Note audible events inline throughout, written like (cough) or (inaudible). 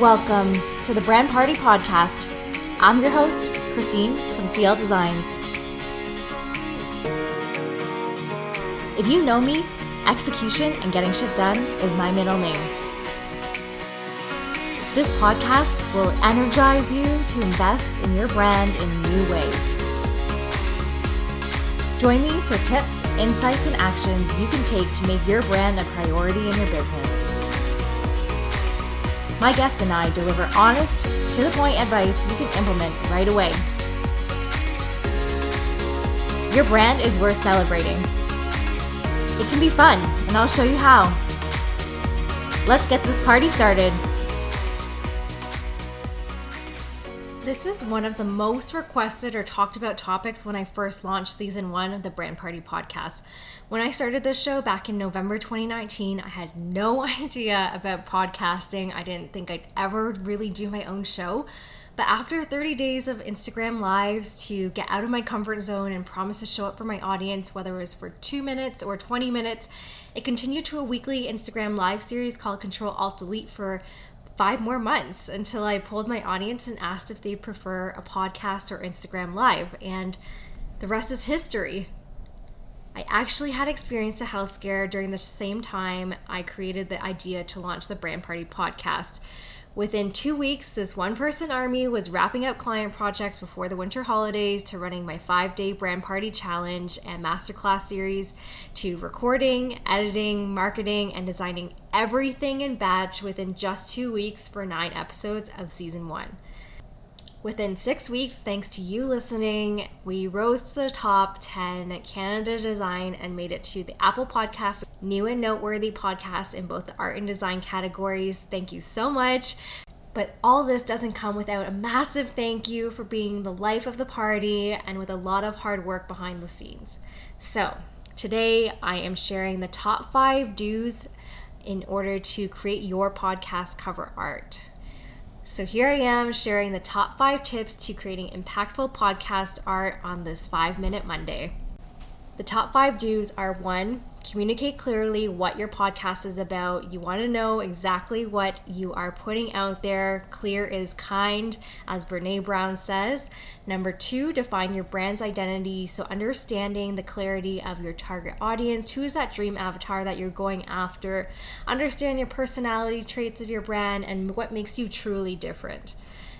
Welcome to the Brand Party Podcast. I'm your host, Christine from CL Designs. If you know me, execution and getting shit done is my middle name. This podcast will energize you to invest in your brand in new ways. Join me for tips, insights, and actions you can take to make your brand a priority in your business. My guests and I deliver honest, to the point advice you can implement right away. Your brand is worth celebrating. It can be fun, and I'll show you how. Let's get this party started. This is one of the most requested or talked about topics when I first launched season one of the Brand Party podcast. When I started this show back in November 2019, I had no (laughs) idea about podcasting. I didn't think I'd ever really do my own show. But after 30 days of Instagram lives to get out of my comfort zone and promise to show up for my audience, whether it was for two minutes or 20 minutes, it continued to a weekly Instagram live series called Control Alt Delete for five more months until I pulled my audience and asked if they prefer a podcast or Instagram live. And the rest is history. I actually had experienced a health scare during the same time I created the idea to launch the Brand Party podcast. Within two weeks, this one person army was wrapping up client projects before the winter holidays to running my five day brand party challenge and masterclass series to recording, editing, marketing, and designing everything in batch within just two weeks for nine episodes of season one. Within six weeks, thanks to you listening, we rose to the top 10 Canada Design and made it to the Apple Podcast new and noteworthy podcast in both the art and design categories. Thank you so much. But all this doesn't come without a massive thank you for being the life of the party and with a lot of hard work behind the scenes. So, today I am sharing the top five do's in order to create your podcast cover art. So here I am sharing the top five tips to creating impactful podcast art on this five minute Monday. The top five do's are one, communicate clearly what your podcast is about. You want to know exactly what you are putting out there. Clear is kind, as Brene Brown says. Number two, define your brand's identity. So, understanding the clarity of your target audience. Who's that dream avatar that you're going after? Understand your personality traits of your brand and what makes you truly different.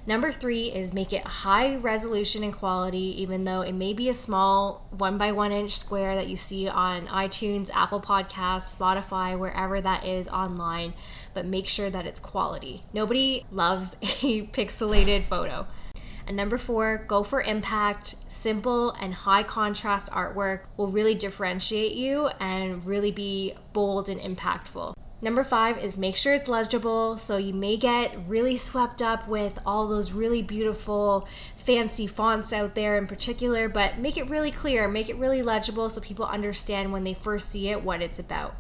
Number three is make it high resolution and quality, even though it may be a small one by one inch square that you see on iTunes, Apple Podcasts, Spotify, wherever that is online, but make sure that it's quality. Nobody loves (laughs) a pixelated photo. And number four, go for impact. Simple and high contrast artwork will really differentiate you and really be bold and impactful. Number five is make sure it's legible. So you may get really swept up with all those really beautiful, fancy fonts out there in particular, but make it really clear, make it really legible so people understand when they first see it what it's about.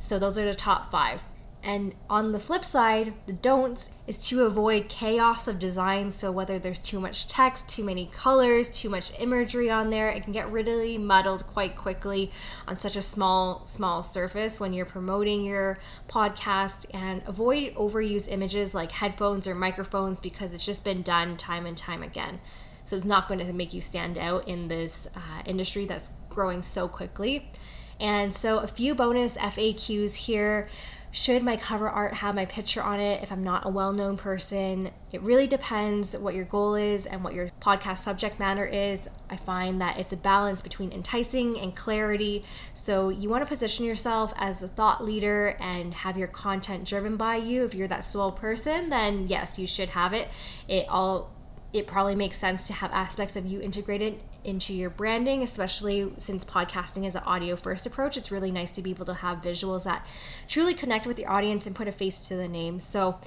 So those are the top five. And on the flip side, the don'ts is to avoid chaos of design. So whether there's too much text, too many colors, too much imagery on there, it can get really muddled quite quickly on such a small, small surface when you're promoting your podcast. And avoid overused images like headphones or microphones because it's just been done time and time again. So it's not going to make you stand out in this uh, industry that's growing so quickly. And so a few bonus FAQs here should my cover art have my picture on it if I'm not a well known person? It really depends what your goal is and what your podcast subject matter is. I find that it's a balance between enticing and clarity. So you want to position yourself as a thought leader and have your content driven by you. If you're that sole person, then yes, you should have it. It all it probably makes sense to have aspects of you integrated into your branding, especially since podcasting is an audio first approach. It's really nice to be able to have visuals that truly connect with your audience and put a face to the name. So,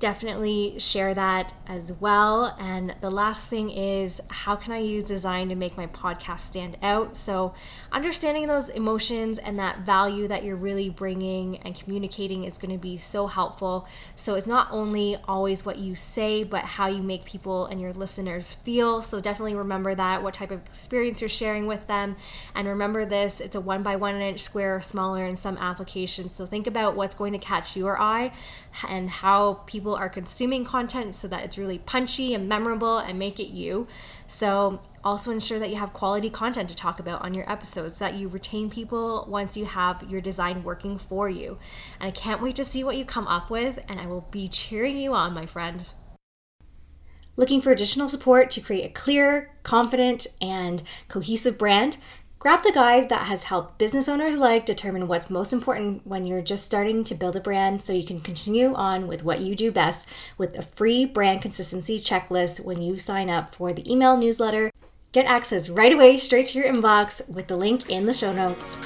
definitely share that as well. And the last thing is how can I use design to make my podcast stand out? So, understanding those emotions and that value that you're really bringing and communicating is going to be so helpful. So, it's not only always what you say, but how you make people and your listeners feel. So, definitely remember that what type of experience you're sharing with them. And remember this it's a one by one inch square or smaller in some applications. So, think about what's going to catch your eye and how people people are consuming content so that it's really punchy and memorable and make it you. So, also ensure that you have quality content to talk about on your episodes so that you retain people once you have your design working for you. And I can't wait to see what you come up with, and I will be cheering you on, my friend. Looking for additional support to create a clear, confident, and cohesive brand? Grab the guide that has helped business owners alike determine what's most important when you're just starting to build a brand so you can continue on with what you do best with a free brand consistency checklist when you sign up for the email newsletter. Get access right away straight to your inbox with the link in the show notes.